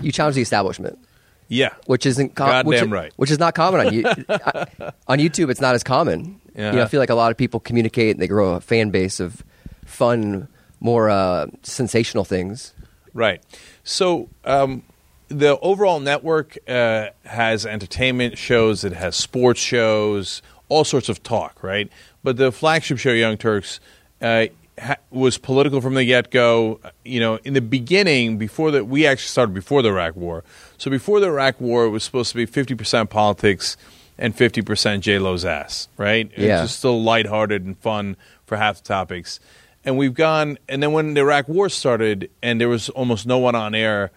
You challenge the establishment, Yeah. which isn't com- Goddamn which, right. Which is not common on you on YouTube. It's not as common. Yeah. You know, I feel like a lot of people communicate and they grow a fan base of fun, more uh, sensational things. Right. So um, the overall network uh, has entertainment shows, it has sports shows, all sorts of talk, right? But the flagship show, Young Turks, uh, ha- was political from the get go. You know, in the beginning, before that, we actually started before the Iraq War. So before the Iraq War, it was supposed to be fifty percent politics and fifty percent J Lo's ass, right? Yeah. It's just still lighthearted and fun for half the topics. And we've gone, and then when the Iraq War started, and there was almost no one on air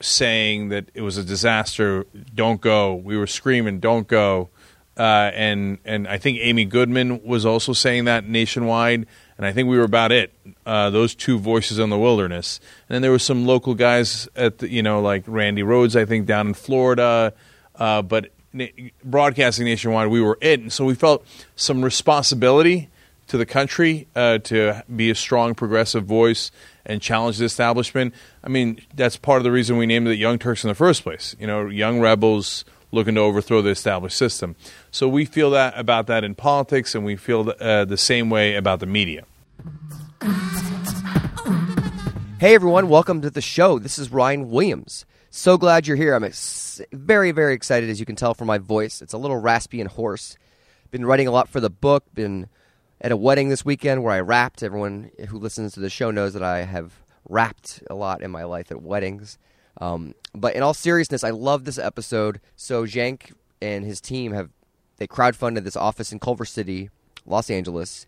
saying that it was a disaster, don't go. We were screaming, don't go. Uh, and and I think Amy Goodman was also saying that nationwide, and I think we were about it. Uh, those two voices in the wilderness, and then there were some local guys at the, you know like Randi Rhodes, I think down in Florida, uh, but broadcasting nationwide, we were it, and so we felt some responsibility to the country uh, to be a strong progressive voice and challenge the establishment. I mean, that's part of the reason we named it Young Turks in the first place. You know, young rebels looking to overthrow the established system. So we feel that about that in politics, and we feel uh, the same way about the media. Hey everyone, welcome to the show. This is Ryan Williams. So glad you're here. I'm ex- very, very excited, as you can tell from my voice. It's a little raspy and hoarse. Been writing a lot for the book. Been at a wedding this weekend where I rapped. Everyone who listens to the show knows that I have rapped a lot in my life at weddings. Um, but in all seriousness, I love this episode. So Cenk and his team have they crowdfunded this office in Culver City, Los Angeles,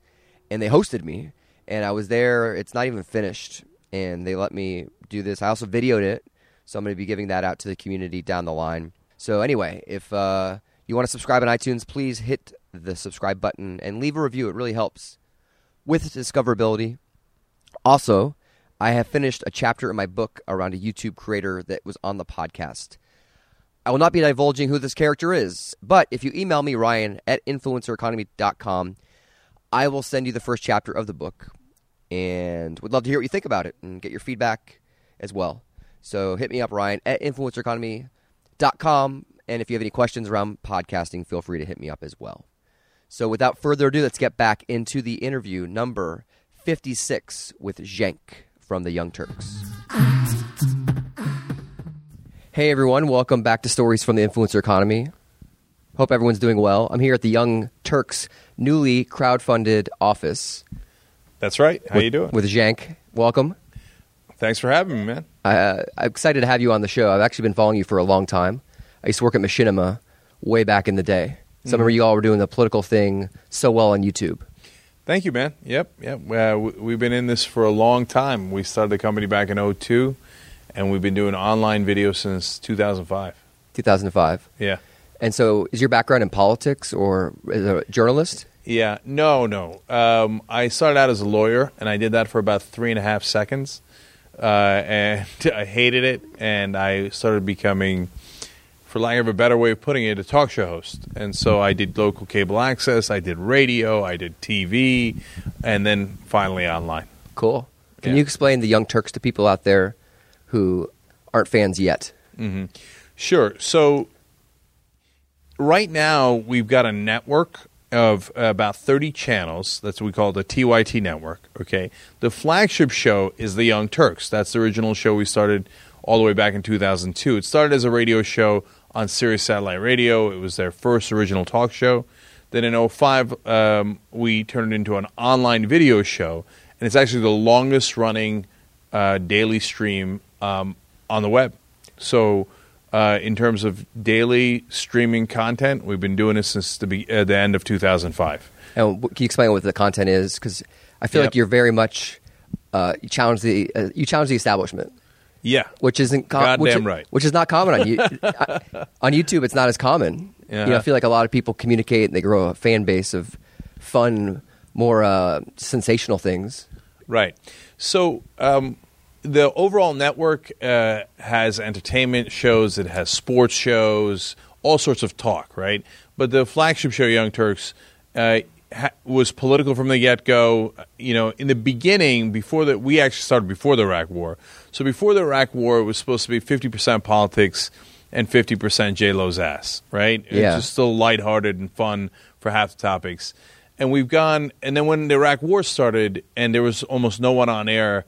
and they hosted me. And I was there. It's not even finished, and they let me do this. I also videoed it, so I'm going to be giving that out to the community down the line. So anyway, if uh, you want to subscribe on iTunes, please hit the subscribe button and leave a review. It really helps with discoverability. Also, I have finished a chapter in my book around a YouTube creator that was on the podcast. I will not be divulging who this character is, but if you email me, Ryan at influencereconomy.com, I will send you the first chapter of the book and would love to hear what you think about it and get your feedback as well. So hit me up, Ryan at influencereconomy.com. And if you have any questions around podcasting, feel free to hit me up as well. So without further ado, let's get back into the interview number 56 with Cenk from the Young Turks. Hey everyone, welcome back to Stories from the Influencer Economy. Hope everyone's doing well. I'm here at the Young Turks newly crowdfunded office That's right. How with, you doing? with Cenk. Welcome. Thanks for having me, man. Uh, I'm excited to have you on the show. I've actually been following you for a long time. I used to work at Machinima way back in the day. So I remember you all were doing the political thing so well on YouTube. Thank you, man. Yep, yep. Uh, we've been in this for a long time. We started the company back in 02, and we've been doing online video since 2005. 2005. Yeah. And so, is your background in politics or as a journalist? Yeah, no, no. Um, I started out as a lawyer, and I did that for about three and a half seconds, uh, and I hated it. And I started becoming, for lack of a better way of putting it, a talk show host. And so I did local cable access, I did radio, I did TV, and then finally online. Cool. Can Yeah. you explain the Young Turks to people out there who aren't fans yet? Mm-hmm. Sure. So right now we've got a network of about 30 channels. That's what we call the TYT network. Okay. The flagship show is the Young Turks. That's the original show we started all the way back in 2002. It started as a radio show on Sirius Satellite Radio. It was their first original talk show. Then in 05, um, we turned it into an online video show, and it's actually the longest running uh, daily stream um, on the web. So, uh, in terms of daily streaming content, we've been doing this since the, be- uh, the end of 2005. And can you explain what the content is? Because I feel Yep. like you're very much uh, you challenge the uh, you challenge the establishment, Yeah. which isn't com- which, Goddamn right. which is not common on you on YouTube. It's not as common. You know, I Uh-huh. feel like a lot of people communicate and they grow a fan base of fun, more uh, sensational things. Right. So um, the overall network uh, has entertainment shows, it has sports shows, all sorts of talk, right? But the flagship show, Young Turks, uh, ha- was political from the get go. You know, in the beginning, before that, we actually started before the Iraq War. So before the Iraq War, it was supposed to be fifty percent politics and fifty percent J Lo's ass, right? Yeah. It's just still lighthearted and fun for half the topics. And we've gone, and then when the Iraq War started, and there was almost no one on air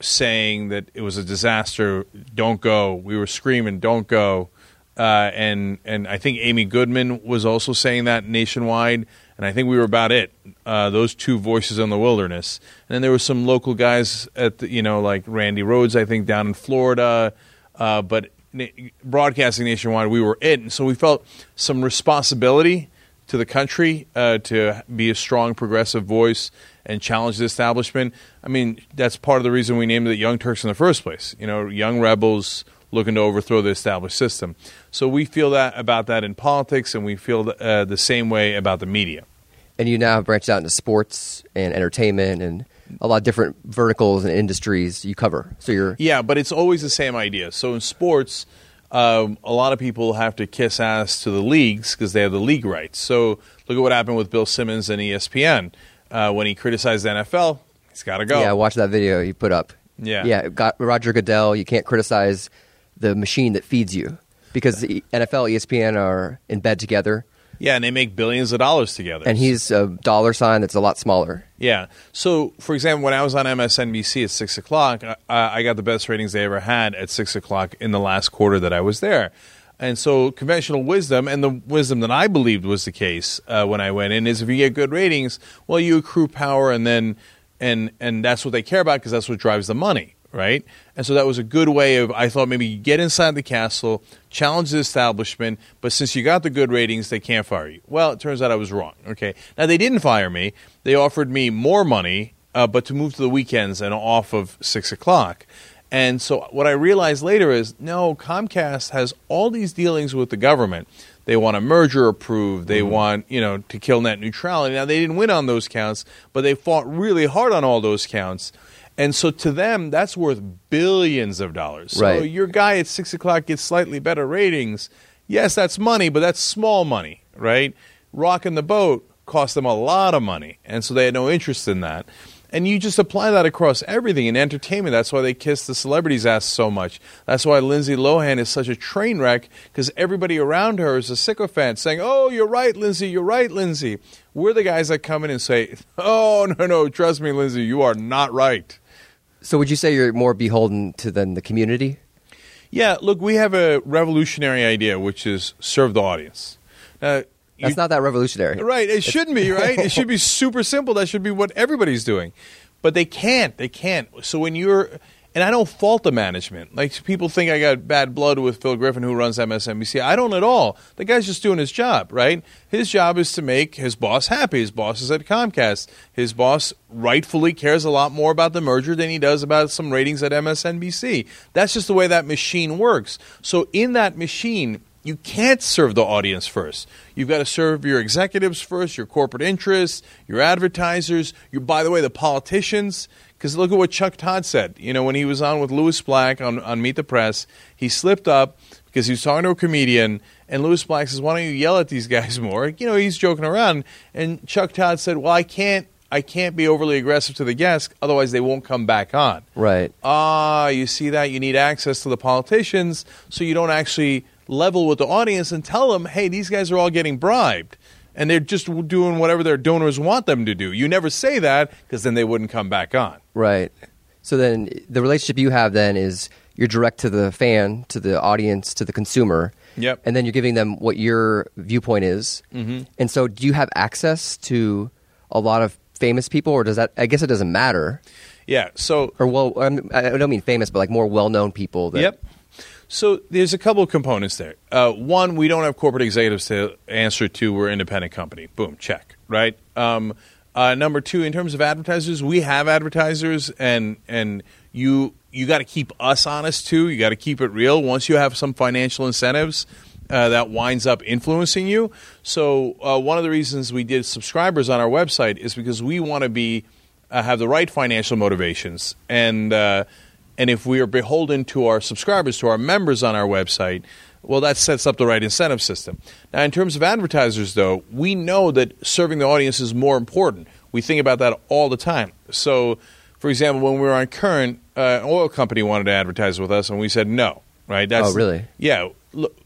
saying that it was a disaster, don't go. We were screaming, don't go. Uh, and and I think Amy Goodman was also saying that nationwide, and I think we were about it. Uh, those two voices in the wilderness, and then there were some local guys at the, you know like Randi Rhodes, I think down in Florida, uh, but broadcasting nationwide, we were it, and so we felt some responsibility to the country uh, to be a strong progressive voice and challenge the establishment. I mean, that's part of the reason we named it Young Turks in the first place. You know, young rebels looking to overthrow the established system. So we feel that about that in politics, and we feel uh, the same way about the media. And you now have branched out into sports and entertainment and a lot of different verticals and industries you cover. So you're Yeah, but it's always the same idea. So in sports, um, a lot of people have to kiss ass to the leagues because they have the league rights. So look at what happened with Bill Simmons and ESPN uh, when he criticized the NFL. He's got to go. yeah. Watch that video you put up. Yeah. yeah. Got Roger Goodell. You can't criticize the machine that feeds you because the NFL, ESPN are in bed together, Yeah, and they make billions of dollars together. and he's a dollar sign that's a lot smaller. Yeah. So, for example, when I was on MSNBC at six o'clock, I, I got the best ratings they ever had at six o'clock in the last quarter that I was there. And so, conventional wisdom, and the wisdom that I believed was the case uh, when I went in, is if you get good ratings, well, you accrue power, and then, and and that's what they care about because that's what drives the money, right? And so that was a good way of I thought maybe you get inside the castle, challenge the establishment, but since you got the good ratings, they can't fire you. Well, it turns out I was wrong. Okay, now they didn't fire me; they offered me more money, uh, but to move to the weekends and off of six o'clock. And so what I realized later is no, Comcast has all these dealings with the government. They want a merger approved. They want, you know, to kill net neutrality. Now they didn't win on those counts, but they fought really hard on all those counts. And so to them, that's worth billions of dollars. So your guy at six o'clock gets slightly better ratings. Yes, that's money, but that's small money, right? Rocking the boat cost them a lot of money, and so they had no interest in that. And you just apply that across everything in entertainment. That's why they kiss the celebrities' ass so much. That's why Lindsay Lohan is such a train wreck because everybody around her is a sycophant saying, "Oh, you're right, Lindsay. You're right, Lindsay." We're the guys that come in and say, "Oh, no, no, trust me, Lindsay. You are not right." So would you say you're more beholden to than the community? Yeah, look, we have a revolutionary idea, which is serve the audience. Uh, now, That's you- not that revolutionary. Right. It shouldn't be, right? it should be super simple. That should be what everybody's doing. But they can't. They can't. So when you're and I don't fault the management. Like people think I got bad blood with Phil Griffin who runs MSNBC. I don't at all. The guy's just doing his job, right? His job is to make his boss happy. His boss is at Comcast. His boss rightfully cares a lot more about the merger than he does about some ratings at MSNBC. That's just the way that machine works. So in that machine, you can't serve the audience first. You've got to serve your executives first, your corporate interests, your advertisers, your by the way, the politicians. Because look at what Chuck Todd said. You know, when he was on with Lewis Black on, on Meet the Press, he slipped up because he was talking to a comedian, and Lewis Black says, "Why don't you yell at these guys more?" You know, he's joking around, and Chuck Todd said, "Well, I can't, I can't be overly aggressive to the guests, otherwise they won't come back on." Right. Ah, you see that? You need access to the politicians so you don't actually level with the audience and tell them, hey, these guys are all getting bribed. And they're just doing whatever their donors want them to do. You never say that because then they wouldn't come back on. Right. So then the relationship you have then is you're direct to the fan, to the audience, to the consumer. Yep. And then you're giving them what your viewpoint is. Mm-hmm. And so do you have access to a lot of famous people or does that I guess it doesn't matter. Yeah. So Or well I don't mean famous but like more well-known people that Yep. So there's a couple of components there. Uh, one, we don't have corporate executives to answer to. We're an independent company. Boom, check. Right. Um, uh, number two, in terms of advertisers, we have advertisers, and and you you got to keep us honest too. You got to keep it real. Once you have some financial incentives. Uh, that winds up influencing you. So uh, one of the reasons we did subscribers on our website is because we want to be uh, have the right financial motivations and uh, and if we are beholden to our subscribers, to our members on our website, Well, that sets up the right incentive system. Now, in terms of advertisers, though, we know that serving the audience is more important. We think about that all the time. So, for example, when we were on Current, uh, an oil company wanted to advertise with us, and we said no. Right? That's, Oh, really? Yeah. Look,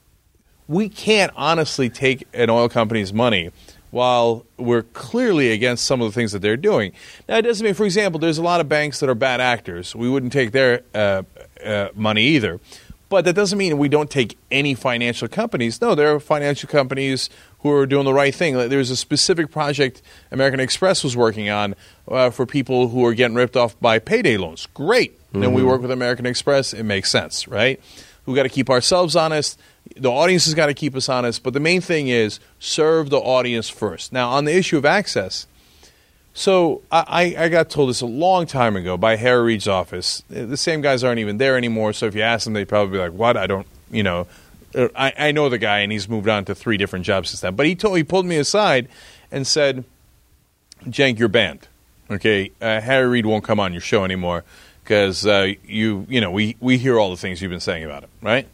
we can't honestly take an oil company's money while we're clearly against some of the things that they're doing. Now, it doesn't mean, for example, there's a lot of banks that are bad actors. We wouldn't take their uh, uh, money either. But that doesn't mean we don't take any financial companies. No, there are financial companies who are doing the right thing. There's a specific project American Express was working on uh, for people who are getting ripped off by payday loans. Great. Then we work with American Express. It makes sense, right? We've got to keep ourselves honest. The audience has got to keep us honest. But the main thing is serve the audience first. Now, on the issue of access, so I, I got told this a long time ago by Harry Reid's office. The same guys aren't even there anymore. So if you ask them, they'd probably be like, "What? I don't, you know." Uh, I, I know the guy, and he's moved on to three different jobs since then. But he told he pulled me aside and said, "Cenk, you're banned. Okay, uh, Harry Reid won't come on your show anymore because uh, you you know we we hear all the things you've been saying about him, right?"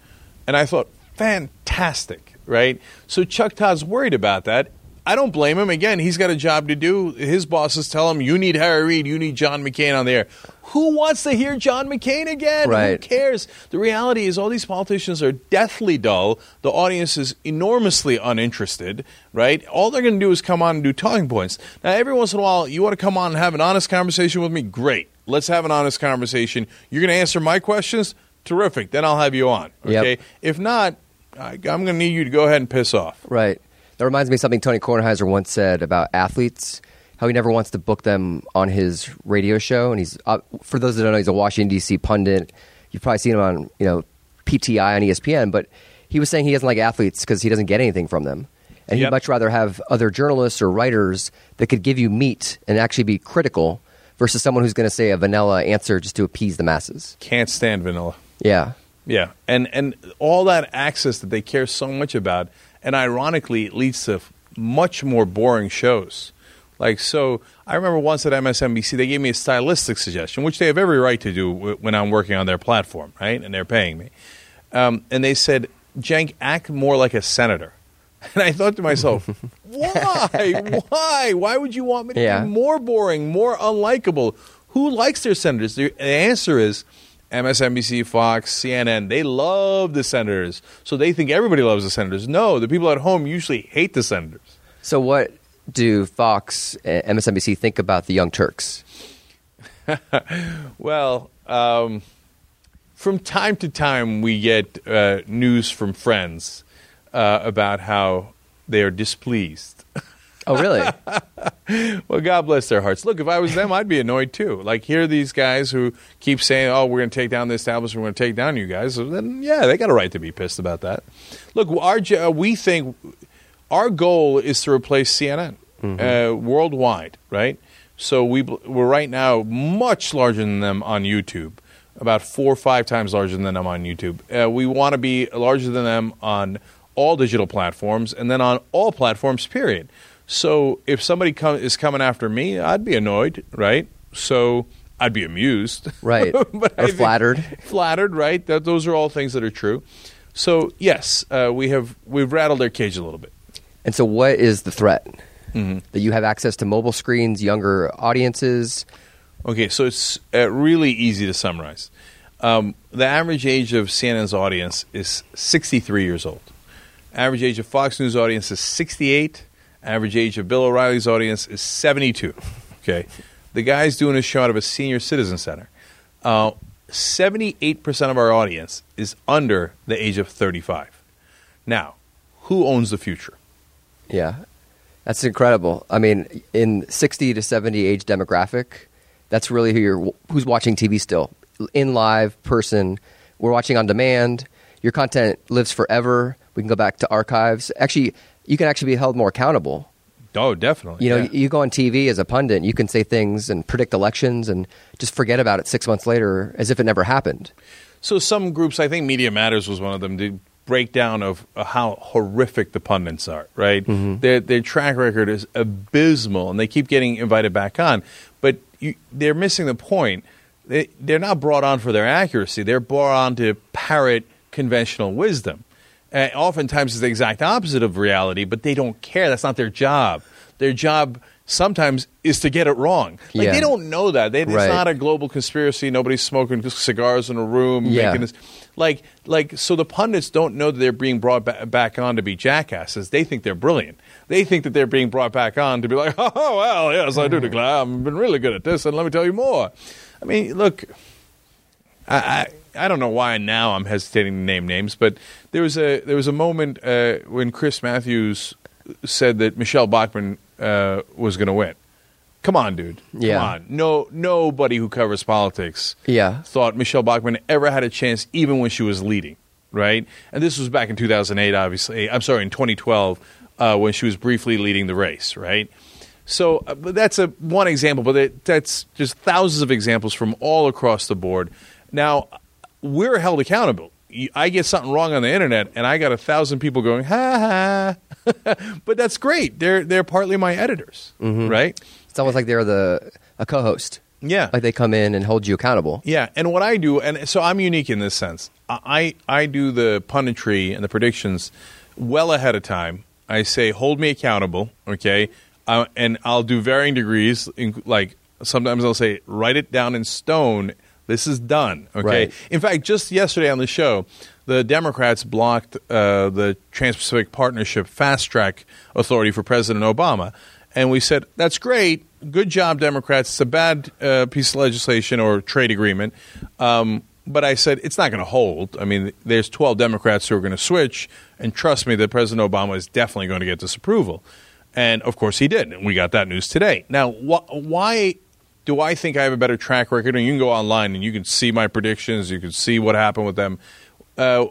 And I thought, fantastic, right? So Chuck Todd's worried about that. I don't blame him. Again, he's got a job to do. His bosses tell him, "You need Harry Reid. You need John McCain on the air." Who wants to hear John McCain again? Who cares? The reality is, all these politicians are deathly dull. The audience is enormously uninterested. Right? All they're going to do is come on and do talking points. Now, every once in a while, you want to come on and have an honest conversation with me. Great. Let's have an honest conversation. You're going to answer my questions. Terrific. Then I'll have you on. Yep. Okay. If not, I, I'm going to need you to go ahead and piss off. Right. That reminds me of something Tony Kornheiser once said about athletes. How he never wants to book them on his radio show, and he's uh, for those that don't know, he's a Washington D.C. pundit. You've probably seen him on you know PTI on ESPN, but he was saying he doesn't like athletes because he doesn't get anything from them, and he'd much rather have other journalists or writers that could give you meat and actually be critical versus someone who's going to say a vanilla answer just to appease the masses. Can't stand vanilla. Yeah, Yeah, and and all that access that they care so much about, and ironically, it leads to much more boring shows. Like so, I remember once at MSNBC they gave me a stylistic suggestion, which they have every right to do when I'm working on their platform, right? And they're paying me. Um, and they said, "Cenk, act more like a senator." And I thought to myself, why? Why? Why would you want me to Yeah. be more boring, more unlikable? Who likes their senators? The answer is MSNBC, Fox, CNN. They love the senators. So they think everybody loves the senators. No, the people at home usually hate the senators. So, what do Fox, uh, MSNBC think about the Young Turks? Well, um, from time to time, we get uh, news from friends uh, about how they are displeased. Oh, really? Well, God bless their hearts. Look, if I was them, I'd be annoyed too. Like, here are these guys who keep saying, "Oh, we're going to take down the establishment. We're going to take down you guys." So then, yeah, they got a right to be pissed about that. Look, our jo- we think our goal is to replace CNN uh, worldwide, right? So we, we're right now much larger than them on YouTube, about four or five times larger than them on YouTube. Uh, we want to be larger than them on all digital platforms, and then on all platforms. Period. So if somebody com- is coming after me, I'd be annoyed, right? So I'd be amused, Right. but or flattered. flattered, right? That those are all things that are true. So yes, uh, we have we've rattled their cage a little bit. And so, what is the threat? Mm-hmm. That you have access to mobile screens, younger audiences. Okay, so it's uh, really easy to summarize. Um, the average age of CNN's audience is 63 years old. Average age of Fox News audience is 68. Average age of Bill O'Reilly's audience is 72. Okay, the guy's doing a show out of a senior citizen center. Uh, 78% of our audience is under the age of 35. Now, who owns the future? Yeah, that's incredible. I mean, in sixty to seventy age demographic, that's really who you're who's watching TV still in live person. We're watching on demand. Your content lives forever. We can go back to archives. Actually, you can actually be held more accountable. Oh, definitely. You know, yeah. you go on TV as a pundit, you can say things and predict elections and just forget about it six months later as if it never happened. So some groups, I think Media Matters was one of them, did breakdown of uh, how horrific the pundits are. Right, their their track record is abysmal, and they keep getting invited back on, but you, they're missing the point. They they're not brought on for their accuracy; they're brought on to parrot conventional wisdom. Uh, oftentimes, it's the exact opposite of reality, but they don't care. That's not their job. Their job sometimes is to get it wrong. Like Yeah. they don't know that. They, Right. It's not a global conspiracy. Nobody's smoking cigars in a room. Yeah. Making this, like, like, so the pundits don't know that they're being brought ba- back on to be jackasses. They think they're brilliant. They think that they're being brought back on to be like, oh, well, yes, I do declare I've been really good at this, and let me tell you more. I mean, look, I, I, I don't know why now I'm hesitating to name names, but there was a there was a moment uh, when Chris Matthews said that Michele Bachmann uh, was going to win. Come on, dude. Come Yeah. on. No, nobody who covers politics Yeah. thought Michele Bachmann ever had a chance, even when she was leading, right? And this was back in 2008, obviously. I'm sorry, in 2012, uh, when she was briefly leading the race, right? So uh, but that's a one example, but it, that's just thousands of examples from all across the board. Now, we're held accountable. I get something wrong on the internet, and I got a thousand people going, ha ha. but that's great. They're they're partly my editors, right? It's almost like they're the a co-host. Yeah, Like they come in and hold you accountable. Yeah, and what I do, and so I'm unique in this sense. I I do the punditry and the predictions well ahead of time. I say, hold me accountable, okay, uh, and I'll do varying degrees. In, like sometimes I'll say, write it down in stone. This is done, okay. Right. In fact, just yesterday on the show, the Democrats blocked uh, the Trans-Pacific Partnership Fast Track Authority for President Obama, and we said that's great, good job, Democrats. It's a bad uh, piece of legislation or trade agreement, um, but I said it's not going to hold. I mean, there's 12 Democrats who are going to switch, and trust me, that President Obama is definitely going to get disapproval. And of course, he did, and we got that news today. Now, wh- why? Do I think I have a better track record? And you can go online and you can see my predictions. You can see what happened with them. Uh,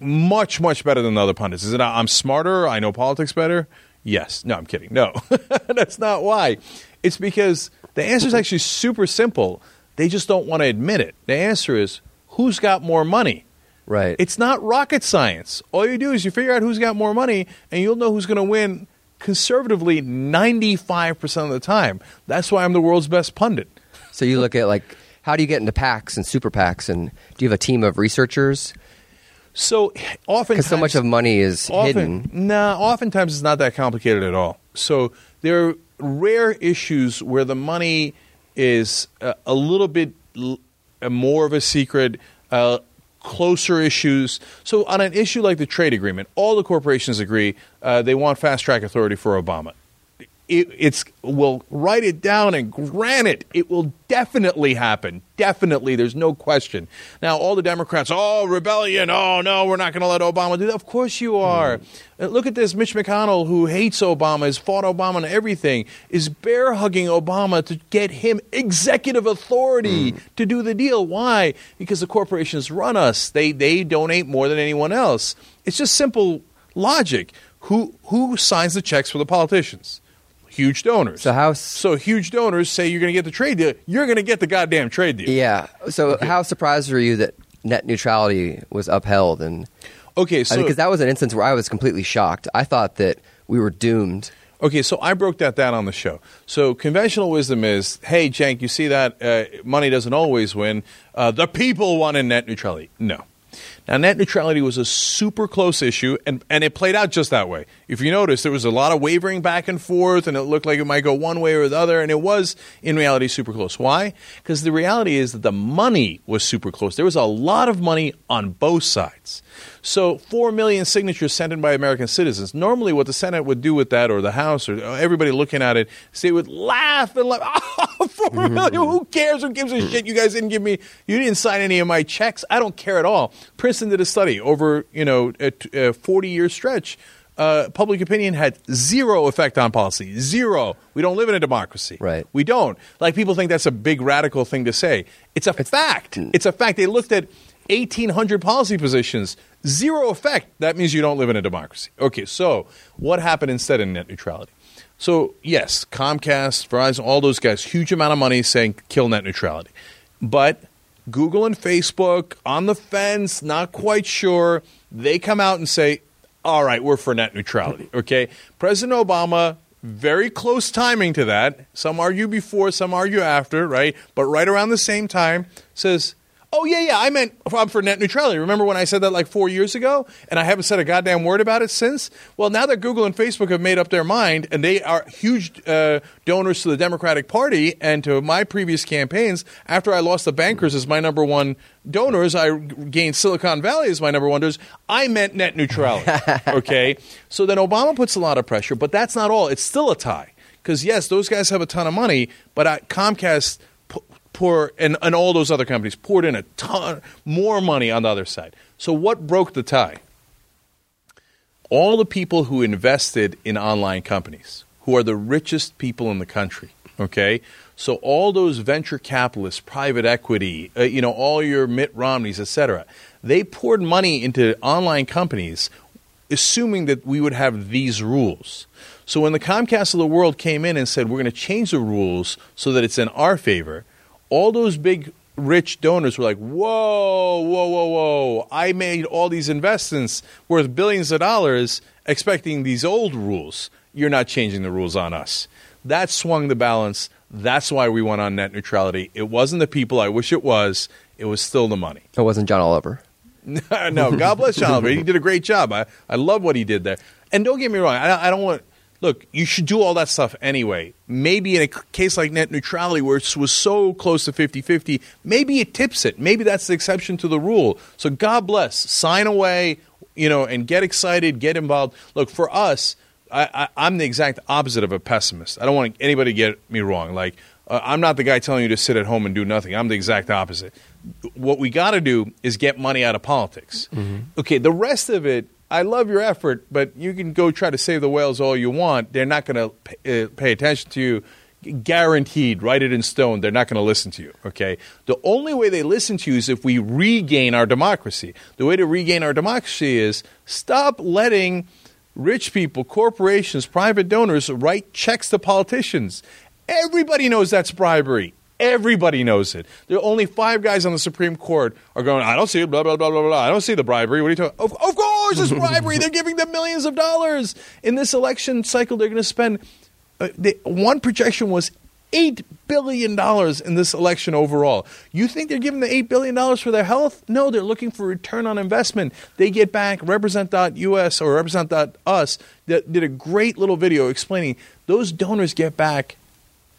much, much better than the other pundits. Is it I'm smarter? I know politics better? Yes. No, I'm kidding. No, that's not why. It's because the answer is actually super simple. They just don't want to admit it. The answer is who's got more money? Right. It's not rocket science. All you do is you figure out who's got more money, and you'll know who's going to win conservatively 95% of the time. That's why I'm the world's best pundit. so you look at like how do you get into PACs and super PACs, and do you have a team of researchers? So often, Because so much of money is hidden. Nah, oftentimes it's not that complicated at all. So there are rare issues where the money is uh, a little bit l- more of a secret. Uh, closer issues. So on an issue like the trade agreement, all the corporations agree uh, they want fast track authority for Obama. It, it's we'll write it down and grant it. It will definitely happen. Definitely, there's no question. Now, all the Democrats, oh rebellion, oh no, we're not going to let Obama do that. Of course you are. Uh, Look at this, Mitch McConnell, who hates Obama, has fought Obama and everything, is bear hugging Obama to get him executive authority to do the deal. Why? Because the corporations run us. They they donate more than anyone else. It's just simple logic. Who who signs the checks for the politicians? Huge donors. So how? So huge donors say you're going to get the trade deal. You're going to get the goddamn trade deal. Yeah. So how surprised were you that net neutrality was upheld? And Okay, so because that was an instance where I was completely shocked. I thought that we were doomed. okay, so I broke that down on the show. So conventional wisdom is, hey, Cenk, you see that uh, money doesn't always win. Uh, the people want in net neutrality. No. Now, net neutrality was a super close issue, and, and it played out just that way. If you notice, there was a lot of wavering back and forth, and it looked like it might go one way or the other, and it was, in reality, super close. Why? Because the reality is that the money was super close. There was a lot of money on both sides. So, four million signatures sent in by American citizens. Normally, what the Senate would do with that, or the House, or everybody looking at it, is they would laugh and laugh. Oh, four million, who cares? Who gives a shit? You guys didn't give me, you didn't sign any of my checks. I don't care at all. Princeton did a study over, you know, a, a 40 year stretch. Uh, public opinion had zero effect on policy. Zero. We don't live in a democracy. Right. We don't. Like people think that's a big radical thing to say. It's a fact. It's a fact. They looked at 1,800 policy positions. Zero effect. That means you don't live in a democracy. Okay, so what happened instead in net neutrality? So, yes, Comcast, Verizon, all those guys, huge amount of money saying kill net neutrality. But Google and Facebook, on the fence, not quite sure, they come out and say, all right, we're for net neutrality. Okay? President Obama, very close timing to that. Some argue before, some argue after, right? But right around the same time, says, Oh yeah, yeah. I meant I'm for net neutrality. Remember when I said that like four years ago, and I haven't said a goddamn word about it since? Well, now that Google and Facebook have made up their mind, and they are huge uh, donors to the Democratic Party and to my previous campaigns. After I lost the bankers as my number one donors, I gained Silicon Valley as my number one donors. I meant net neutrality. okay, so then Obama puts a lot of pressure, but that's not all. It's still a tie because yes, those guys have a ton of money, but Comcast pour and, and all those other companies poured in a ton more money on the other side. So what broke the tie? All the people who invested in online companies, who are the richest people in the country, okay? So all those venture capitalists, private equity, uh, you know, all your Mitt Romneys, etc., they poured money into online companies assuming that we would have these rules. So when the Comcast of the world came in and said, we're going to change the rules so that it's in our favor, all those big rich donors were like, whoa, whoa, whoa, whoa. I made all these investments worth billions of dollars expecting these old rules. You're not changing the rules on us. That swung the balance. That's why we went on net neutrality. It wasn't the people. I wish it was. It was still the money. It wasn't John Oliver. no, God bless John Oliver. He did a great job. I, I love what he did there. And don't get me wrong, I, I don't want look, you should do all that stuff anyway. Maybe in a case like net neutrality, where it was so close to 50 50, maybe it tips it. Maybe that's the exception to the rule. So God bless. Sign away, you know, and get excited, get involved. Look, for us, I, am the exact opposite of a pessimist. I don't want anybody to get me wrong. Like, uh, I'm not the guy telling you to sit at home and do nothing. I'm the exact opposite. What we got to do is get money out of politics. Mm-hmm. Okay, the rest of it I love your effort, but you can go try to save the whales all you want. They're not going to pay, uh, pay attention to you. Guaranteed, write it in stone. They're not going to listen to you. Okay. The only way they listen to you is if we regain our democracy. The way to regain our democracy is stop letting rich people, corporations, private donors write checks to politicians. Everybody knows that's bribery. Everybody knows it. There are only five guys on the Supreme Court are going, I don't see it, blah, blah, blah, blah, blah. I don't see the bribery. What are you talking Of, of course it's bribery. they're giving them millions of dollars. In this election cycle, they're going to spend, uh, one projection was $8 billion in this election overall. You think they're giving the $8 billion for their health? No, they're looking for return on investment. They get back, represent.us or represent.us that did a great little video explaining those donors get back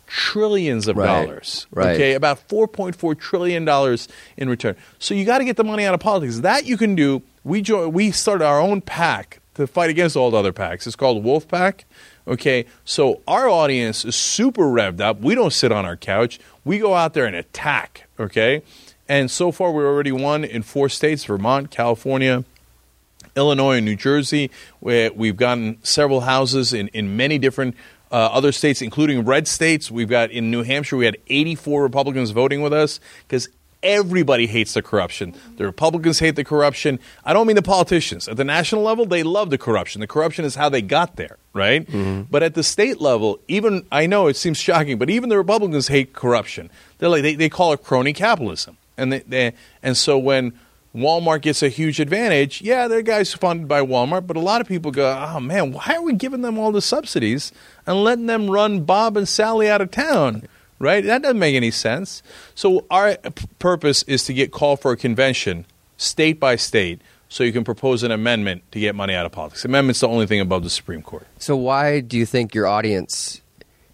trillions of right. dollars. Right. Okay, about 4.4 trillion dollars in return. So you got to get the money out of politics. That you can do. We join, we started our own PAC to fight against all the other PACs. It's called Wolf PAC. Okay, so our audience is super revved up. We don't sit on our couch. We go out there and attack. Okay, and so far we're already won in four states: Vermont, California. Illinois and New Jersey, where we've gotten several houses in, in many different uh, other states, including red states. We've got in New Hampshire, we had 84 Republicans voting with us because everybody hates the corruption. The Republicans hate the corruption. I don't mean the politicians. At the national level, they love the corruption. The corruption is how they got there, right? Mm-hmm. But at the state level, even I know it seems shocking, but even the Republicans hate corruption. They're like they, they call it crony capitalism, and they, they and so when Walmart gets a huge advantage. Yeah, they're guys funded by Walmart, but a lot of people go, oh man, why are we giving them all the subsidies and letting them run Bob and Sally out of town? Right? That doesn't make any sense. So, our p- purpose is to get called for a convention, state by state, so you can propose an amendment to get money out of politics. Amendment's the only thing above the Supreme Court. So, why do you think your audience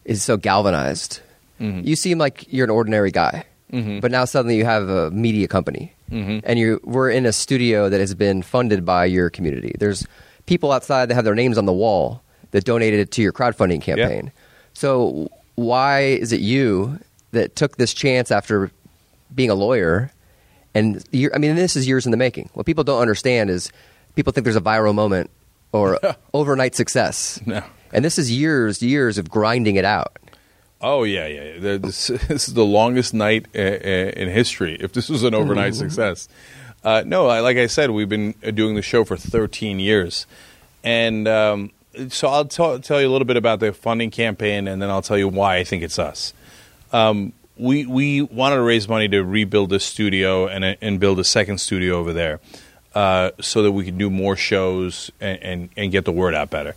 is so galvanized? Mm-hmm. You seem like you're an ordinary guy, mm-hmm. but now suddenly you have a media company mm-hmm. and you we're in a studio that has been funded by your community. There's people outside that have their names on the wall that donated to your crowdfunding campaign. Yeah. So why is it you that took this chance after being a lawyer? And I mean, this is years in the making. What people don't understand is people think there's a viral moment or overnight success. No. And this is years, years of grinding it out. Oh yeah, yeah. This, this is the longest night uh, uh, in history. If this was an overnight success, uh, no. Like I said, we've been doing the show for 13 years, and um, so I'll t- tell you a little bit about the funding campaign, and then I'll tell you why I think it's us. Um, we we wanted to raise money to rebuild this studio and and build a second studio over there, uh, so that we could do more shows and, and, and get the word out better.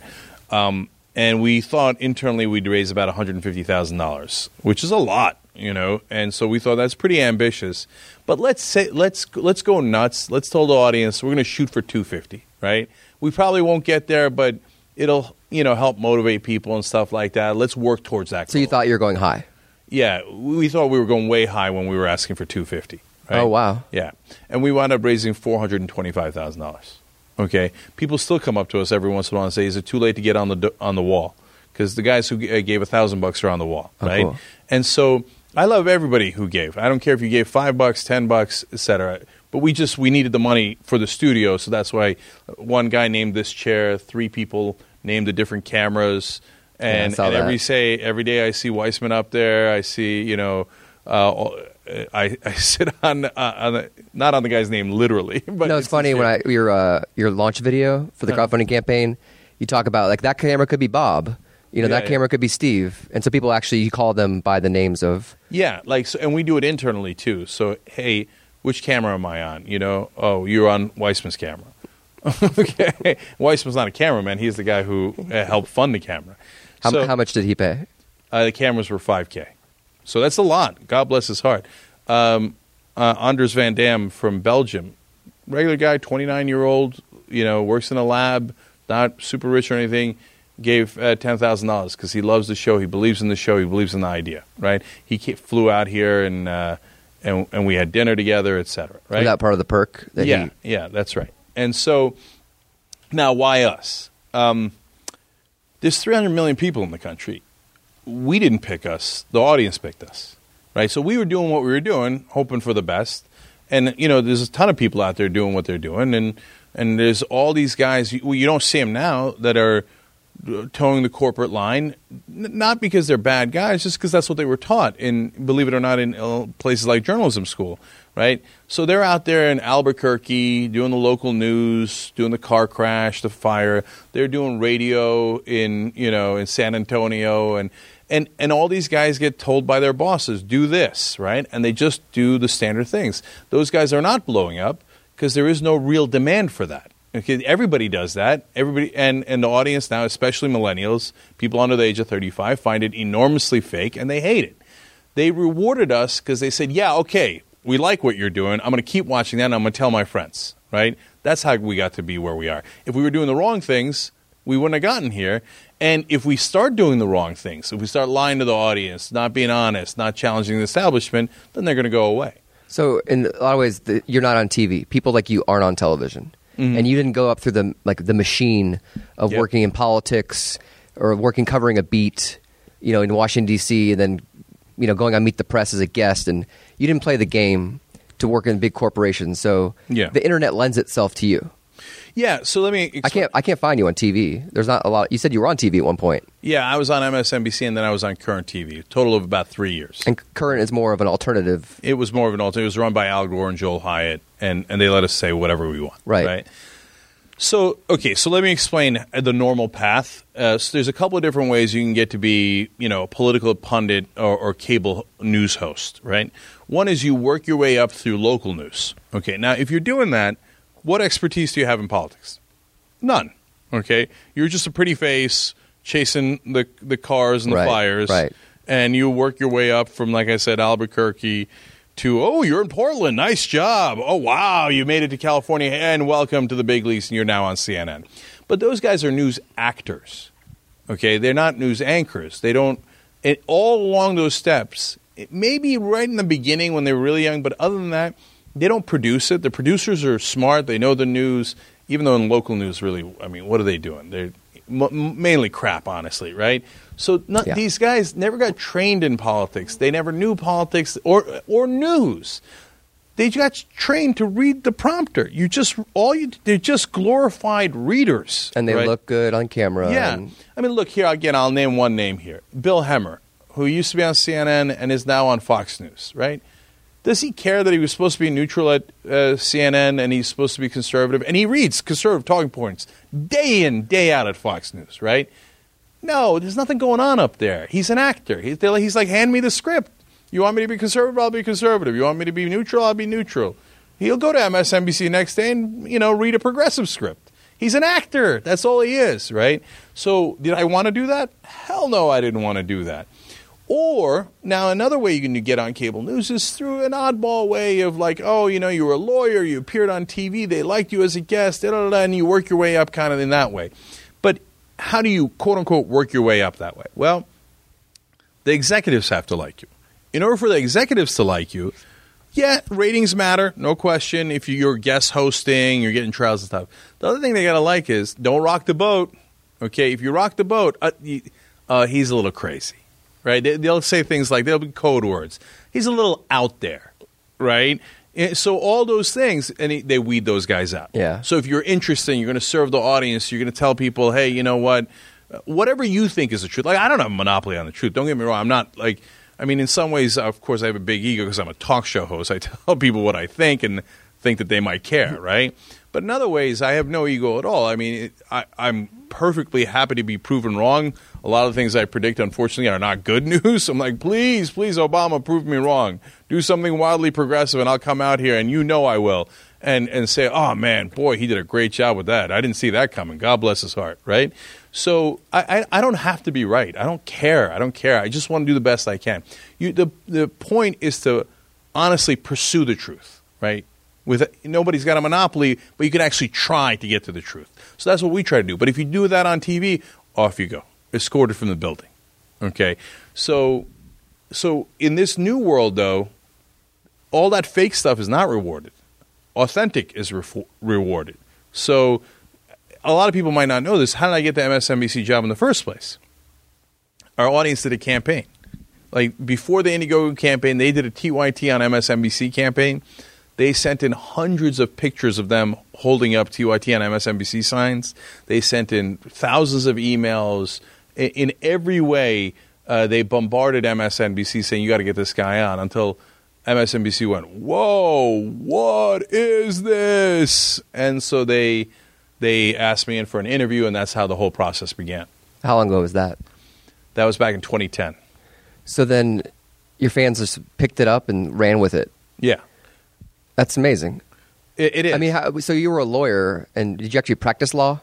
Um, and we thought internally we'd raise about $150,000, which is a lot, you know. And so we thought that's pretty ambitious. But let's say let's let's go nuts. Let's tell the audience we're going to shoot for 250, right? We probably won't get there, but it'll, you know, help motivate people and stuff like that. Let's work towards that. So you thought you were going high? Yeah, we thought we were going way high when we were asking for 250. Right? Oh wow. Yeah. And we wound up raising $425,000. Okay, people still come up to us every once in a while and say, "Is it too late to get on the on the wall?" Because the guys who g- uh, gave a thousand bucks are on the wall, Oh, right? cool. And so I love everybody who gave. I don't care if you gave five bucks, ten bucks, etc. But we just we needed the money for the studio, so that's why one guy named this chair, three people named the different cameras, and, saw and every say every day I see Weissman up there. I see you know. Uh, I, I sit on, uh, on the, not on the guy's name literally, but no, it's funny when I your uh, your launch video for the crowdfunding campaign, you talk about like that camera could be Bob, you know Yeah, that yeah. camera could be Steve, and so people actually you call them by the names of. Yeah, like, so, and we do it internally too. So, hey, which camera am I on? You know, oh, you're on Weissman's camera. okay, Weissman's not a cameraman; he's the guy who uh, helped fund the camera. How, so, how much did he pay? uh, the cameras were five k, so that's a lot. God bless his heart. Um, uh, Anders Van Dam from Belgium, regular guy, twenty nine year old, you know, works in a lab, not super rich or anything. Gave uh, ten thousand dollars because he loves the show. He believes in the show. He believes in the idea. Right? He flew out here and uh, and and we had dinner together, etc. Right? Was that part of the perk? That yeah, He, yeah, that's right. And so now, why us? Um, there's 300 million people in the country. We didn't pick us; the audience picked us, right? So we were doing what we were doing, hoping for the best. And you know, there's a ton of people out there doing what they're doing, and and there's all these guys. You, you don't see them now that are towing the corporate line, not because they're bad guys, just because that's what they were taught in, believe it or not, in uh, places like journalism school, right? So they're out there in Albuquerque doing the local news, doing the car crash, the fire. They're doing radio in, you know, in San Antonio, and and and all these guys get told by their bosses, do this, right? And they just do the standard things. Those guys are not blowing up because there is no real demand for that. Okay, everybody does that. Everybody and, and the audience now, especially millennials, people under the age of 35, find it enormously fake and they hate it. They rewarded us because they said, "Yeah, okay, we like what you're doing. I'm going to keep watching that and I'm going to tell my friends." Right? That's how we got to be where we are. If we were doing the wrong things, we wouldn't have gotten here. And if we start doing the wrong things, if we start lying to the audience, not being honest, not challenging the establishment, then they're going to go away. So in a lot of ways, the, you're not on TV. People like you aren't on television, mm-hmm. and you didn't go up through the like the machine of Yep. working in politics or working covering a beat, you know, in Washington D.C. and then you know going on Meet the Press as a guest, and you didn't play the game to work in big corporations. So Yeah. the internet lends itself to you. Yeah, so let me I can't I can't find you on TV. There's not a lot. You said you were on TV at one point, Yeah, I was on MSNBC and then I was on Current TV. A total of about three years. and current is more of an alternative. It was more of an alternative. It was run by Al Gore and Joel Hyatt, and, and they let us say whatever we want. Right. Right. So okay, so let me explain the normal path. Uh, so there's a couple of different ways you can get to be, you know, a political pundit or, or cable news host. Right. One is you work your way up through local news. Okay. Now, if you're doing that, what expertise do you have in politics? None. Okay. You're just a pretty face chasing the the cars and the Right, flyers right. and you work your way up from, like I said, Albuquerque to, oh, you're in Portland. Nice job. Oh, wow. You made it to California and welcome to the big leagues and you're now on CNN. But those guys are news actors. Okay. They're not news anchors. They don't, it, all along those steps, it may be right in the beginning when they were really young, but other than that, they don't produce it. The producers are smart. They know the news, even though in local news, really, I mean, what are they doing? They're m- mainly crap, honestly, right? So not, Yeah. these guys never got trained in politics. They never knew politics or or news. They got trained to read the prompter. You just all you they're just glorified readers, And they right? look good on camera. Yeah. and- I mean, look here again. I'll name one name here: Bill Hemmer, who used to be on CNN and is now on Fox News. Right? Does he care that he was supposed to be neutral at uh, CNN and he's supposed to be conservative? And he reads conservative talking points day in, day out at Fox News. Right? No, there's nothing going on up there. He's an actor. He's, like- he's like, hand me the script. You want me to be conservative? I'll be conservative. You want me to be neutral? I'll be neutral. He'll go to MSNBC next day and you know read a progressive script. He's an actor. That's all he is, right? So, did I want to do that? Hell no, I didn't want to do that. Or now another way you can get on cable news is through an oddball way of like, oh, you know, you were a lawyer, you appeared on TV, they liked you as a guest, da, da, da, and you work your way up kind of in that way. But how do you quote unquote work your way up that way? Well, the executives have to like you. In order for the executives to like you, yeah, ratings matter, no question. If you're guest hosting, you're getting trials and stuff. The other thing they got to like is don't rock the boat. Okay, if you rock the boat, uh, uh, he's a little crazy, right? They, they'll say things like they'll be code words. He's a little out there, right? And so all those things, and he, they weed those guys out. Yeah. So if you're interesting, you're going to serve the audience. You're going to tell people, hey, you know what? Uh, Whatever you think is the truth. Like I don't have a monopoly on the truth. Don't get me wrong. I'm not like. I mean, in some ways, of course, I have a big ego because I'm a talk show host. I tell people what I think and think that they might care, right? But in other ways, I have no ego at all. I mean, it, I, I'm perfectly happy to be proven wrong. A lot of the things I predict, unfortunately, are not good news. I'm like, please, please, Obama, prove me wrong. Do something wildly progressive, and I'll come out here, and you know I will, and and say, oh man, boy, he did a great job with that. I didn't see that coming. God bless his heart, right? So I, I, I don't have to be right. I don't care. I don't care. I just want to do the best I can. You, the the point is to honestly pursue the truth, right? With nobody's got a monopoly, but you can actually try to get to the truth. So that's what we try to do. But if you do that on TV, off you go, escorted from the building. Okay, so so in this new world, though, all that fake stuff is not rewarded. Authentic is re- rewarded. So a lot of people might not know this. How did I get the MSNBC job in the first place? Our audience did a campaign. Like before the Indiegogo campaign, they did a TYT on MSNBC campaign. They sent in hundreds of pictures of them holding up TYT on MSNBC signs. They sent in thousands of emails. In, every way, uh, they bombarded MSNBC saying, You got to get this guy on until MSNBC went, Whoa, what is this? And so they, they asked me in for an interview, and that's how the whole process began. How long ago was that? That was back in 2010. So then your fans just picked it up and ran with it. Yeah. That's amazing. It, it is. I mean, how, so you were a lawyer, and did you actually practice law?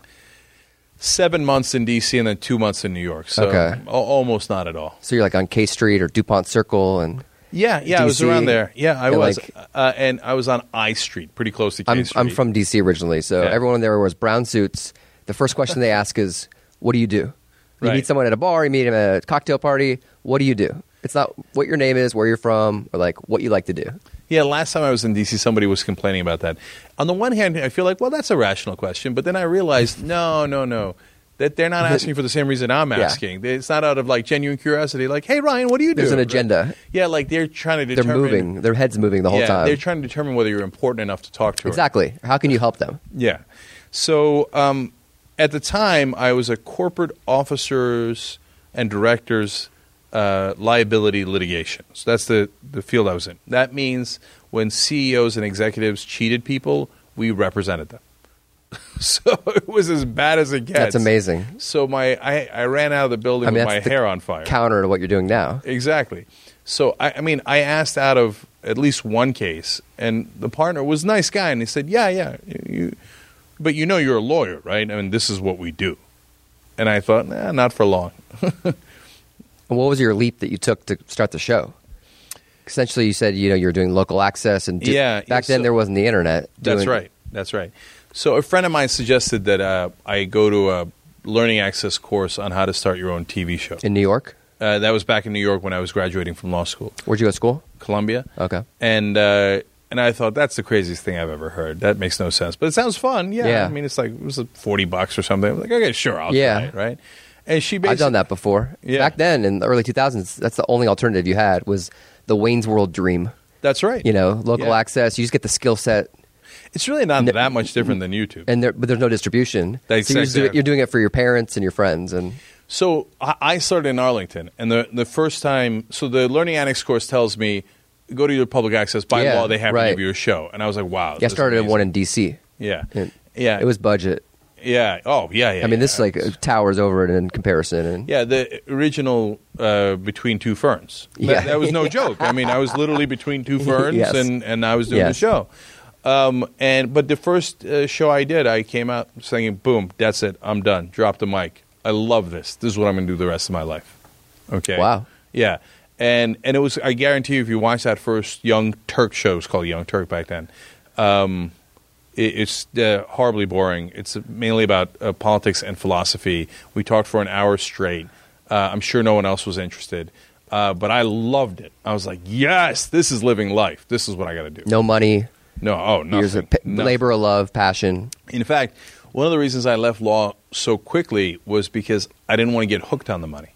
Seven months in D.C. and then two months in New York. So Okay. al- almost not at all. So you're like on K Street or Dupont Circle, and Yeah, yeah, I was around there. Yeah, I and was, like- uh, and I was on I Street, pretty close to K I'm Street. I'm from DC originally, so Yeah. everyone there wears brown suits. The first question they ask is, "What do you do?" You Right. meet someone at a bar, you meet him at a cocktail party. What do you do? It's not what your name is, where you're from, or like what you like to do. Yeah, last time I was in D.C., somebody was complaining about that. On the one hand, I feel like, well, that's a rational question, but then I realized, no, no, no. That they're not asking for the same reason I'm asking. It's not out of like genuine curiosity. Like, hey Ryan, what do you do? There's an agenda. Yeah, like they're trying to They're moving. Their heads moving the whole yeah, time. they're trying to determine whether you're important enough to talk to. her. exactly. How can you help them? Yeah. So um, at the time, I was a corporate officers and directors uh, liability litigation. So that's the, the field I was in. That means when CEOs and executives cheated people, we represented them. so it was as bad as it gets. That's amazing. So my I, I ran out of the building I mean, with my hair on fire. Counter to what you're doing now. Exactly. So I, I mean, I asked out of at least one case, and the partner was a nice guy, and he said, "Yeah, yeah, you, but you know you're a lawyer, right? I mean, this is what we do." And I thought, nah, not for long. And what was your leap that you took to start the show? Essentially, you said you know you're doing local access, and Yeah, back then so- there wasn't the internet. That's right. That's right. So a friend of mine suggested that uh, I go to a Learning Annex course on how to start your own TV show. in New York. Uh, that was back in New York when I was graduating from law school, Where'd you go to school? Columbia. Okay. and uh, and I thought that's the craziest thing I've ever heard. That makes no sense, but it sounds fun. Yeah, Yeah. I mean, it's like it was forty bucks or something. I was like, okay, sure, I'll Yeah. try it, right? And she I've done that before. Yeah. Back then, in the early 2000s, that's the only alternative you had was the Wayne's World dream. That's right. You know, local Yeah. access. You just get the skill set, it's really not No- that much different than YouTube. and there, but there's no distribution. That's so you're, just do- exactly- you're doing it for your parents and your friends, and So I started in Arlington, and the the first time, so the Learning Annex course tells me go to your public access by Yeah, law. They have right. to give you a show, and I was like, wow. yeah, I started in amazing. one in D.C. Yeah, And yeah. It was budget. Yeah. Oh, yeah, yeah. I mean, this yeah. like towers over it in comparison, and Yeah, the original uh, between two ferns. That, Yeah. that was no joke. I mean, I was literally between two ferns, Yes. and, and I was doing Yes. the show. Um, and but the first uh, show I did, I came out saying, "Boom, that's it. I'm done. Drop the mic. I love this. This is what I'm going to do the rest of my life." Okay. Wow. Yeah. And and it was I guarantee you if you watch that first Young Turk show, it was called Young Turk back then. Um, it's uh, horribly boring. It's mainly about uh, politics and philosophy. We talked for an hour straight. Uh, I'm sure no one else was interested, uh, but I loved it. I was like, yes, this is living life. This is what I got to do. No money, No, oh, nothing. years of pa- Nothing. labor of love, passion. In fact, one of the reasons I left law so quickly was because I didn't want to get hooked on the money.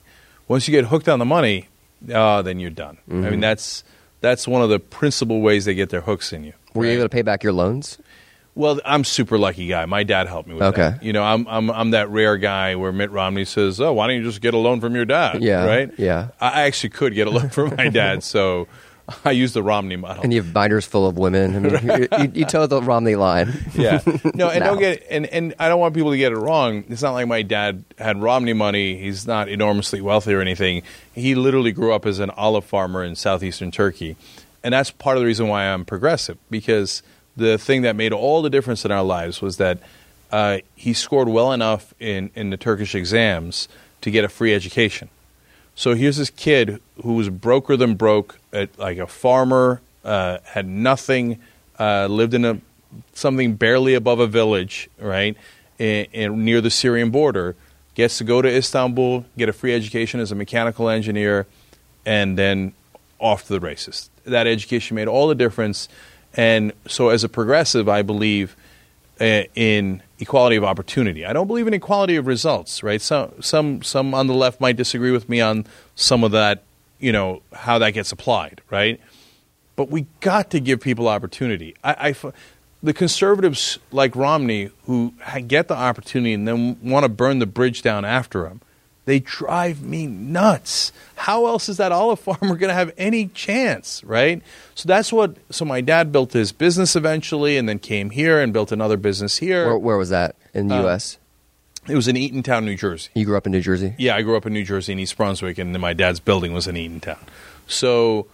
Once you get hooked on the money, uh, then you're done. I Mm-hmm. mean, that's that's one of the principal ways they get their hooks in you. Were you able to pay back your loans? Well, I'm super lucky guy. My dad helped me with Okay. that. You know, I'm I'm I'm that rare guy where Mitt Romney says, "Oh, why don't you just get a loan from your dad?" Yeah, right. yeah. I actually could get a loan from my dad, so I use the Romney model. And you have binders full of women. I mean, you, you, toe the Romney line. Yeah. No, and No. don't get and and I don't want people to get it wrong. It's not like my dad had Romney money. He's not enormously wealthy or anything. He literally grew up as an olive farmer in southeastern Turkey. And that's part of the reason why I'm progressive because the thing that made all the difference in our lives was that uh, he scored well enough in, in the Turkish exams to get a free education. So here's this kid who was broker than broke, uh, like a farmer, uh, had nothing, uh, lived in a something barely above a village, right, in, in, near the Syrian border. Gets to go to Istanbul, get a free education as a mechanical engineer, and then off to the races. That education made all the difference. And so, as a progressive, I believe uh, in equality of opportunity. I don't believe in equality of results, right? Some some some on the left might disagree with me on some of that, you know, how that gets applied, right? But we got to give people opportunity. I, the conservatives like Romney who get the opportunity and then want to burn the bridge down after him. They drive me nuts. How else is that olive farmer going to have any chance, right? So that's what. So my dad built his business eventually, and then came here and built another business here. Where, where was that in the Uh, U.S.? It was in Eatontown, New Jersey. You grew up in New Jersey. Yeah, I grew up in New Jersey in East Brunswick, and then my dad's building was in Eatontown. So,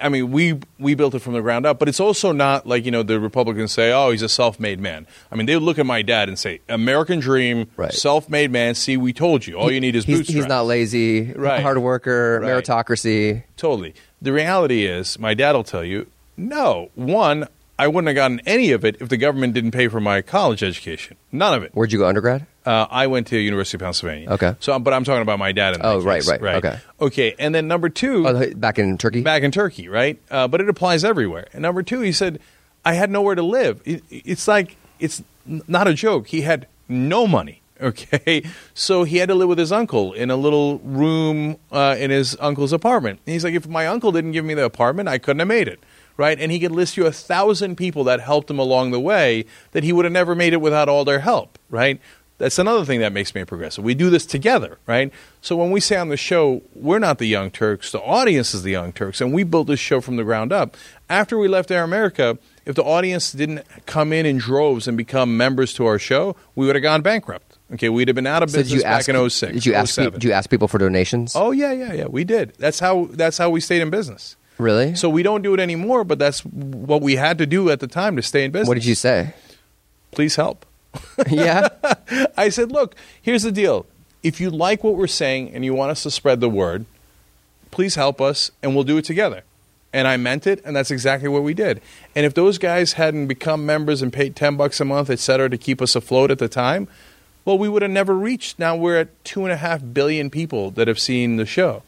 I mean, we we built it from the ground up, but it's also not like you know the Republicans say, "Oh, he's a self-made man." I mean, they would look at my dad and say, "American dream, Right. self-made man." See, we told you. All you need is He's, bootstraps. he's not lazy, Right. hard worker, Right. meritocracy. Totally. The reality is, my dad will tell you, no. One, I wouldn't have gotten any of it if the government didn't pay for my college education. None of it. Where'd you go undergrad? Uh, I went to University of Pennsylvania. Okay. So, but I'm talking about my dad. In Oh, right, case, right, okay. Okay. And then number two, Oh, back in Turkey. back in Turkey, right? Uh, but it applies everywhere. And number two, he said, I had nowhere to live. It, it's like it's not a joke. He had no money. Okay, so he had to live with his uncle in a little room uh, in his uncle's apartment. And he's like, if my uncle didn't give me the apartment, I couldn't have made it, right? And he could list you a thousand people that helped him along the way that he would have never made it without all their help, right? That's another thing that makes me a progressive. We do this together, right? So when we say on the show, we're not the Young Turks, the audience is the Young Turks, and we built this show from the ground up. After we left Air America, if the audience didn't come in in droves and become members to our show, we would have gone bankrupt. Okay, we'd have been out of So business ask? back in 06. Did you ask? Oh did you ask people for donations? Oh yeah, yeah, yeah. We did. That's how that's how we stayed in business. really? So we don't do it anymore, but that's what we had to do at the time to stay in business. what did you say? Please help. yeah. I said, look, here's the deal. If you like what we're saying and you want us to spread the word, please help us and we'll do it together. And I meant it, and that's exactly what we did. And if those guys hadn't become members and paid 10 bucks a month, et cetera, to keep us afloat at the time, well, we would have never reached. Now we're at two and a half billion people that have seen the show.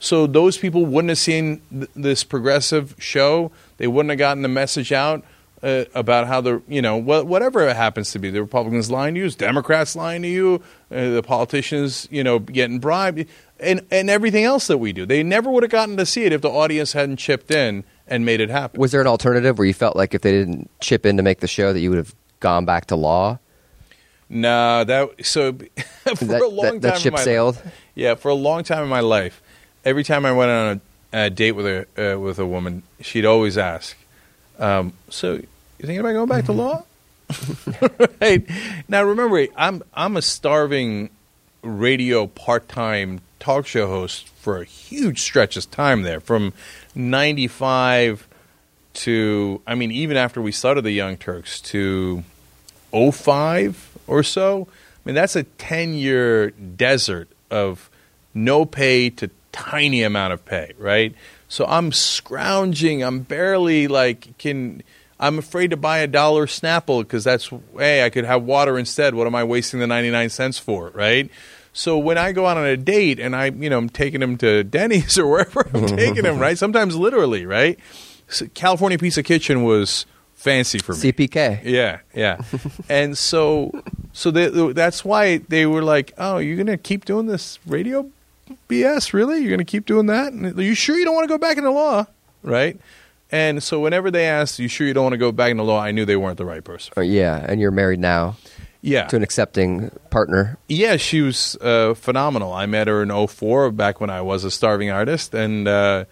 So those people wouldn't have seen th- this progressive show. They wouldn't have gotten the message out uh, about how the you know wha- whatever it happens to be. The Republicans lying to you, Democrats lying to you, uh, the politicians you know getting bribed, and and everything else that we do. They never would have gotten to see it if the audience hadn't chipped in and made it happen. Was there an alternative where you felt like if they didn't chip in to make the show that you would have gone back to law? No, that so for that, a long that, time that in ship my sailed. Yeah, for a long time in my life, every time I went on a, a date with a uh, with a woman, she'd always ask, um, "So, you thinking about going back to law?" right now, remember, I'm I'm a starving radio part time talk show host for a huge stretch of time there, from '95 to, I mean, even after we started the Young Turks to 05 or so, I mean, that's a 10 year desert of no pay to tiny amount of pay, right? So I'm scrounging. I'm barely like, can. I'm afraid to buy a dollar Snapple because that's hey, I could have water instead. What am I wasting the 99 cents for, right? So when I go out on a date and I, you know, I'm taking him to Denny's or wherever I'm mm-hmm. taking him, right? Sometimes literally, right? So California Pizza Kitchen was fancy for me. CPK. Yeah, yeah. and so, so they, that's why they were like, "Oh, you're gonna keep doing this radio BS? Really? You're gonna keep doing that? And are you sure you don't want to go back into law, right?" And so, whenever they asked, "You sure you don't want to go back into law?" I knew they weren't the right person. Oh, yeah, and you're married now Yeah, to an accepting partner. Yeah, she was uh, phenomenal. I met her in 04, back when I was a starving artist, and uh,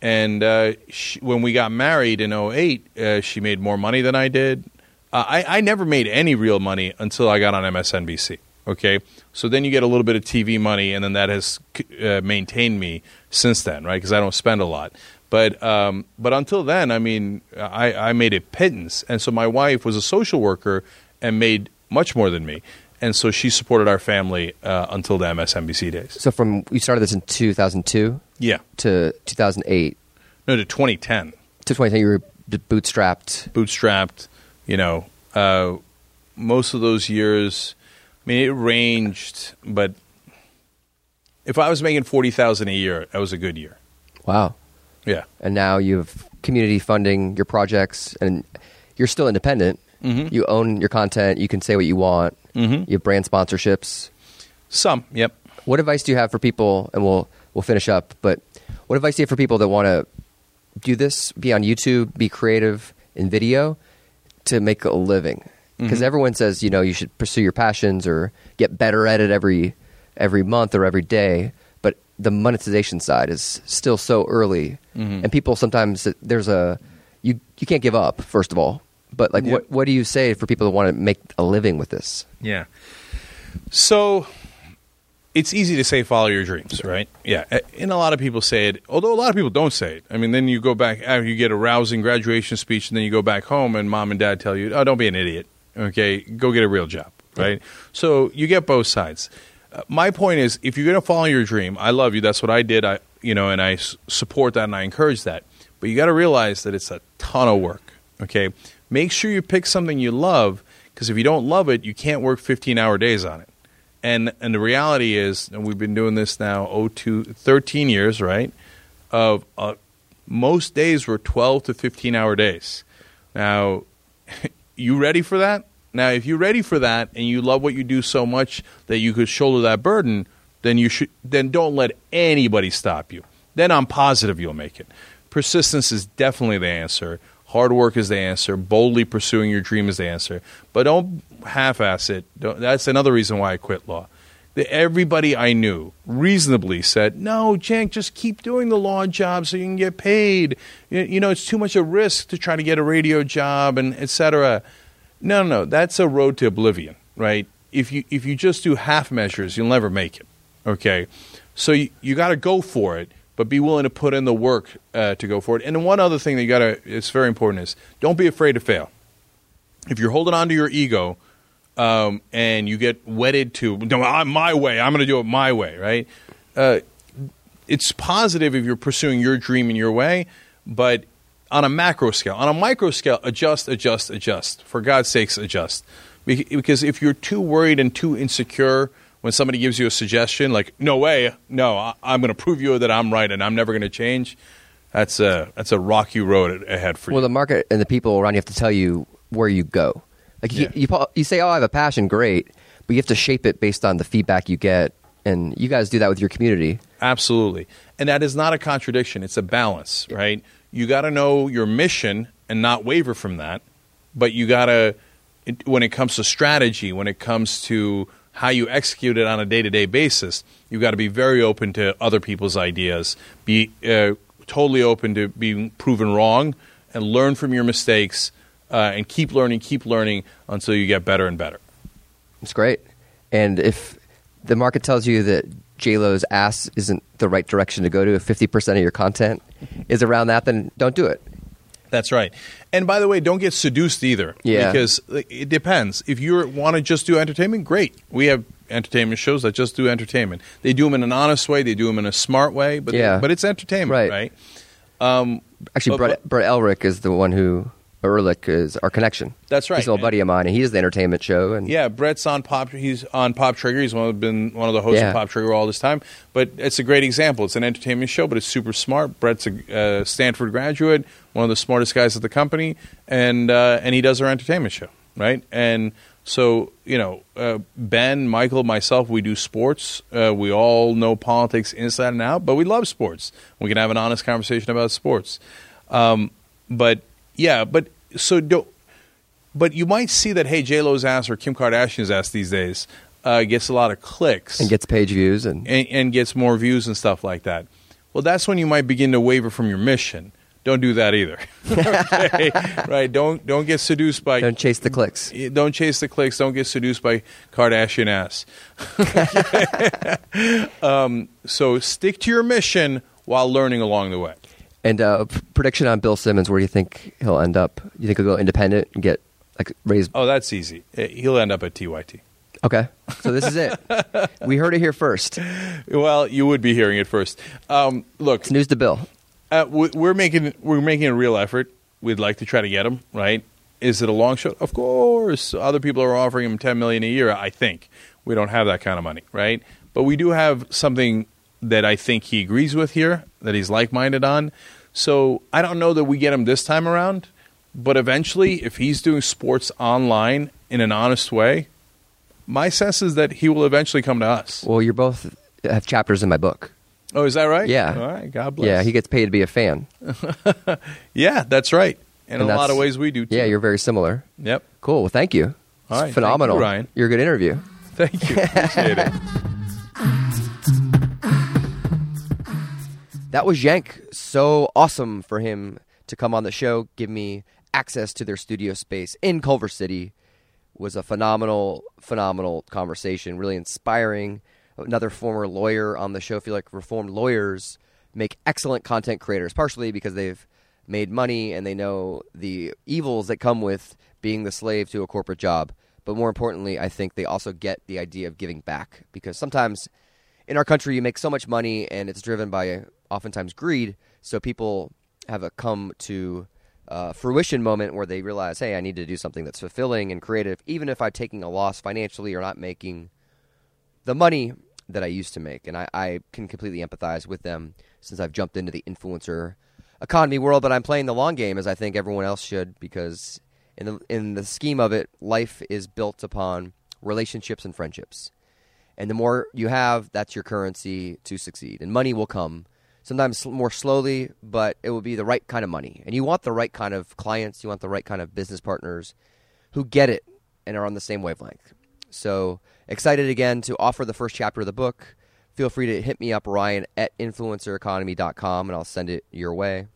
and uh, she, when we got married in 08, uh, she made more money than I did. Uh, I, I never made any real money until I got on MSNBC. Okay, so then you get a little bit of TV money, and then that has uh, maintained me since then, right? Because I don't spend a lot. But um, but until then, I mean, I, I made a pittance, and so my wife was a social worker and made much more than me, and so she supported our family uh, until the MSNBC days. So from you started this in 2002 Yeah, to 2008 no, to 2010, to 2010, you were bootstrapped. bootstrapped. You know, uh, most of those years, I mean, it ranged, but if I was making forty thousand a year, that was a good year. Wow. Yeah, And now you have community funding your projects, and you're still independent. Mhm. You own your content. You can say what you want. Mhm. You have brand sponsorships. some. Yep. What advice do you have for people? And we'll we'll finish up. But what advice do you have for people that want to do this, be on YouTube, be creative in video, to make a living? Because Mhm. everyone says you know you should pursue your passions or get better at it every every month or every day. The monetization side is still so early, Mhm. and people sometimes there's a you you can't give up. First of all, but like Yep. what what do you say for people that want to make a living with this? Yeah. So it's easy to say follow your dreams, right? Yeah. And a lot of people say it, although a lot of people don't say it. I mean, then you go back after you get a rousing graduation speech, and then you go back home, and mom and dad tell you, "Oh, don't be an idiot. Okay, go get a real job." Right. So you get both sides. My point is, if you're going to follow your dream, I love you. That's what I did. I, you know, and I s- support that and I encourage that. But you got to realize that it's a ton of work. Okay. Make sure you pick something you love, because if you don't love it, you can't work 15 hour days on it. And and the reality is, and we've been doing this now oh two, 13 years, right? Of uh, most days were 12 to 15 hour days. Now, you ready for that? Now, if you're ready for that and you love what you do so much that you could shoulder that burden, then you should then don't let anybody stop you. Then I'm positive you'll make it. Persistence is definitely the answer. Hard work is the answer. Boldly pursuing your dream is the answer. But don't half-ass it. Don't, that's another reason why I quit law. The, everybody I knew reasonably said, "No, Cenk, just keep doing the law job so you can get paid. You, you know, it's too much a risk to try to get a radio job and etc." No, no, no. That's a road to oblivion, right? If you if you just do half measures, you'll never make it. Okay, so you, you got to go for it, but be willing to put in the work uh, to go for it. And one other thing that you got to it's very important is don't be afraid to fail. If you're holding on to your ego um, and you get wedded to no, my way, I'm going to do it my way, right? Uh, it's positive if you're pursuing your dream in your way, but on a macro scale, on a micro scale, adjust, adjust, adjust. For God's sakes, adjust. Because if you're too worried and too insecure when somebody gives you a suggestion, like "No way, no, I- I'm going to prove you that I'm right and I'm never going to change," that's a that's a rocky road ahead for you. Well, the market and the people around you have to tell you where you go. Like you, Yeah. you, you say, "Oh, I have a passion," great, but you have to shape it based on the feedback you get, and you guys do that with your community. Absolutely. And that is not a contradiction, it's a balance, right? You got to know your mission and not waver from that, but you got to when it comes to strategy, when it comes to how you execute it on a day-to-day basis, you got to be very open to other people's ideas. Be uh, totally open to being proven wrong and learn from your mistakes uh, and keep learning, keep learning until you get better and better. It's great. And if the market tells you that J Lo's ass isn't the right direction to go to, if fifty percent of your content is around that, then don't do it. That's right. And by the way, don't get seduced either. Yeah. Because it depends. If you want to just do entertainment, great. We have entertainment shows that just do entertainment. They do them in an honest way. They do them in a smart way. But Yeah. but it's entertainment, Right. right? Um, Actually, But- Brett, Brett Ehrlich is the one who Ehrlich is our connection. That's right. He's an old buddy of mine, and he does the entertainment show. And Yeah, Brett's on Pop. He's on Pop Trigger. He's one of, been one of the hosts Yeah. of Pop Trigger all this time. But it's a great example. It's an entertainment show, but it's super smart. Brett's a uh, Stanford graduate, one of the smartest guys at the company, and uh, and he does our entertainment show, right? And so you know, uh, Ben, Michael, myself, we do sports. Uh, we all know politics inside and out, but we love sports. We can have an honest conversation about sports. Um, but yeah, but so don't but you might see that hey J Lo's ass or Kim Kardashian's ass these days uh, gets a lot of clicks and gets page views, and and, and gets more views and stuff like that. Well, that's when you might begin to waver from your mission. Don't do that either. okay? Right? Don't don't get seduced by don't chase the clicks. don't chase the clicks. Don't get seduced by Kardashian ass. um, so stick to your mission while learning along the way. And uh, prediction on Bill Simmons, where do you think he'll end up? You think he'll go independent and get like raised? Oh, that's easy. Eh, He'll end up at TYT. Okay, so this is it. we heard it here first. Well, you would be hearing it first. Um, look, It's news to Bill. Uh, we- we're making we're making a real effort. We'd like to try to get him right. Is it a long shot? Of course. Other people are offering him ten million a year. I think we don't have that kind of money, right? But we do have something that I think he agrees with here, that he's like minded on. So I don't know that we get him this time around, but eventually, if he's doing sports online in an honest way, my sense is that he will eventually come to us. Well, you're both have chapters in my book. Oh, is that right? Yeah. All right. God bless. Yeah, he gets paid to be a fan. Yeah, that's right. And, And in a lot of ways we do too. Yeah, you're very similar. Yep. Cool. Well, thank you. All right, It's phenomenal. you, Ryan. You're a good interview. Thank you. Appreciate it. That was Cenk. So awesome for him to come on the show, give me access to their studio space in Culver City. It Was a phenomenal, phenomenal conversation. Really inspiring. Another former lawyer on the show. I feel like reformed lawyers make excellent content creators, partially because they've made money and they know the evils that come with being the slave to a corporate job. But more importantly, I think they also get the idea of giving back because sometimes in our country you make so much money and it's driven by oftentimes greed. So people have a come to uh, fruition moment where they realize hey i need to do something that's fulfilling and creative even if i'm taking a loss financially or not making the money that i used to make. And i, I can completely empathize with them since i've jumped into the influencer economy world. But i'm playing the long game as i think everyone else should because in the, in the scheme of it life is built upon relationships and friendships. And the more you have, that's your currency to succeed. And money will come sometimes more slowly, but it will be the right kind of money. And you want the right kind of clients, you want the right kind of business partners who get it and are on the same wavelength. So excited again to offer the first chapter of the book. Feel free to hit me up, Ryan, at influencereconomy.com, and I'll send it your way.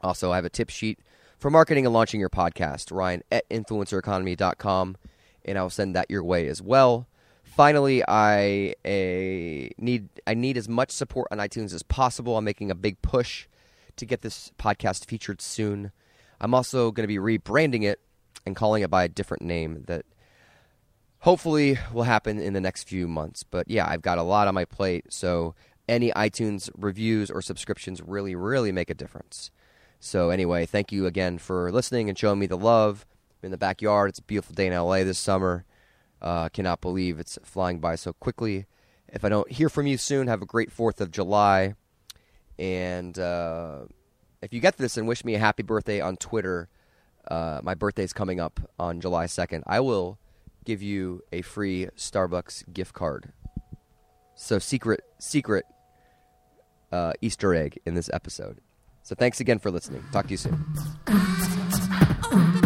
Also, I have a tip sheet for marketing and launching your podcast, Ryan at influencereconomy.com, and I'll send that your way as well. Finally, I uh, need I need as much support on iTunes as possible. I'm making a big push to get this podcast featured soon. I'm also going to be rebranding it and calling it by a different name that hopefully will happen in the next few months. But yeah, I've got a lot on my plate, so any iTunes reviews or subscriptions really, really make a difference. So anyway, thank you again for listening and showing me the love in the backyard. It's a beautiful day in LA this summer. Uh, cannot believe it's flying by so quickly. If I don't hear from you soon, have a great Fourth of July. And uh, if you get this and wish me a happy birthday on Twitter, uh, my birthday's coming up on July 2nd. I will give you a free Starbucks gift card. So secret, secret uh, Easter egg in this episode. So thanks again for listening. Talk to you soon.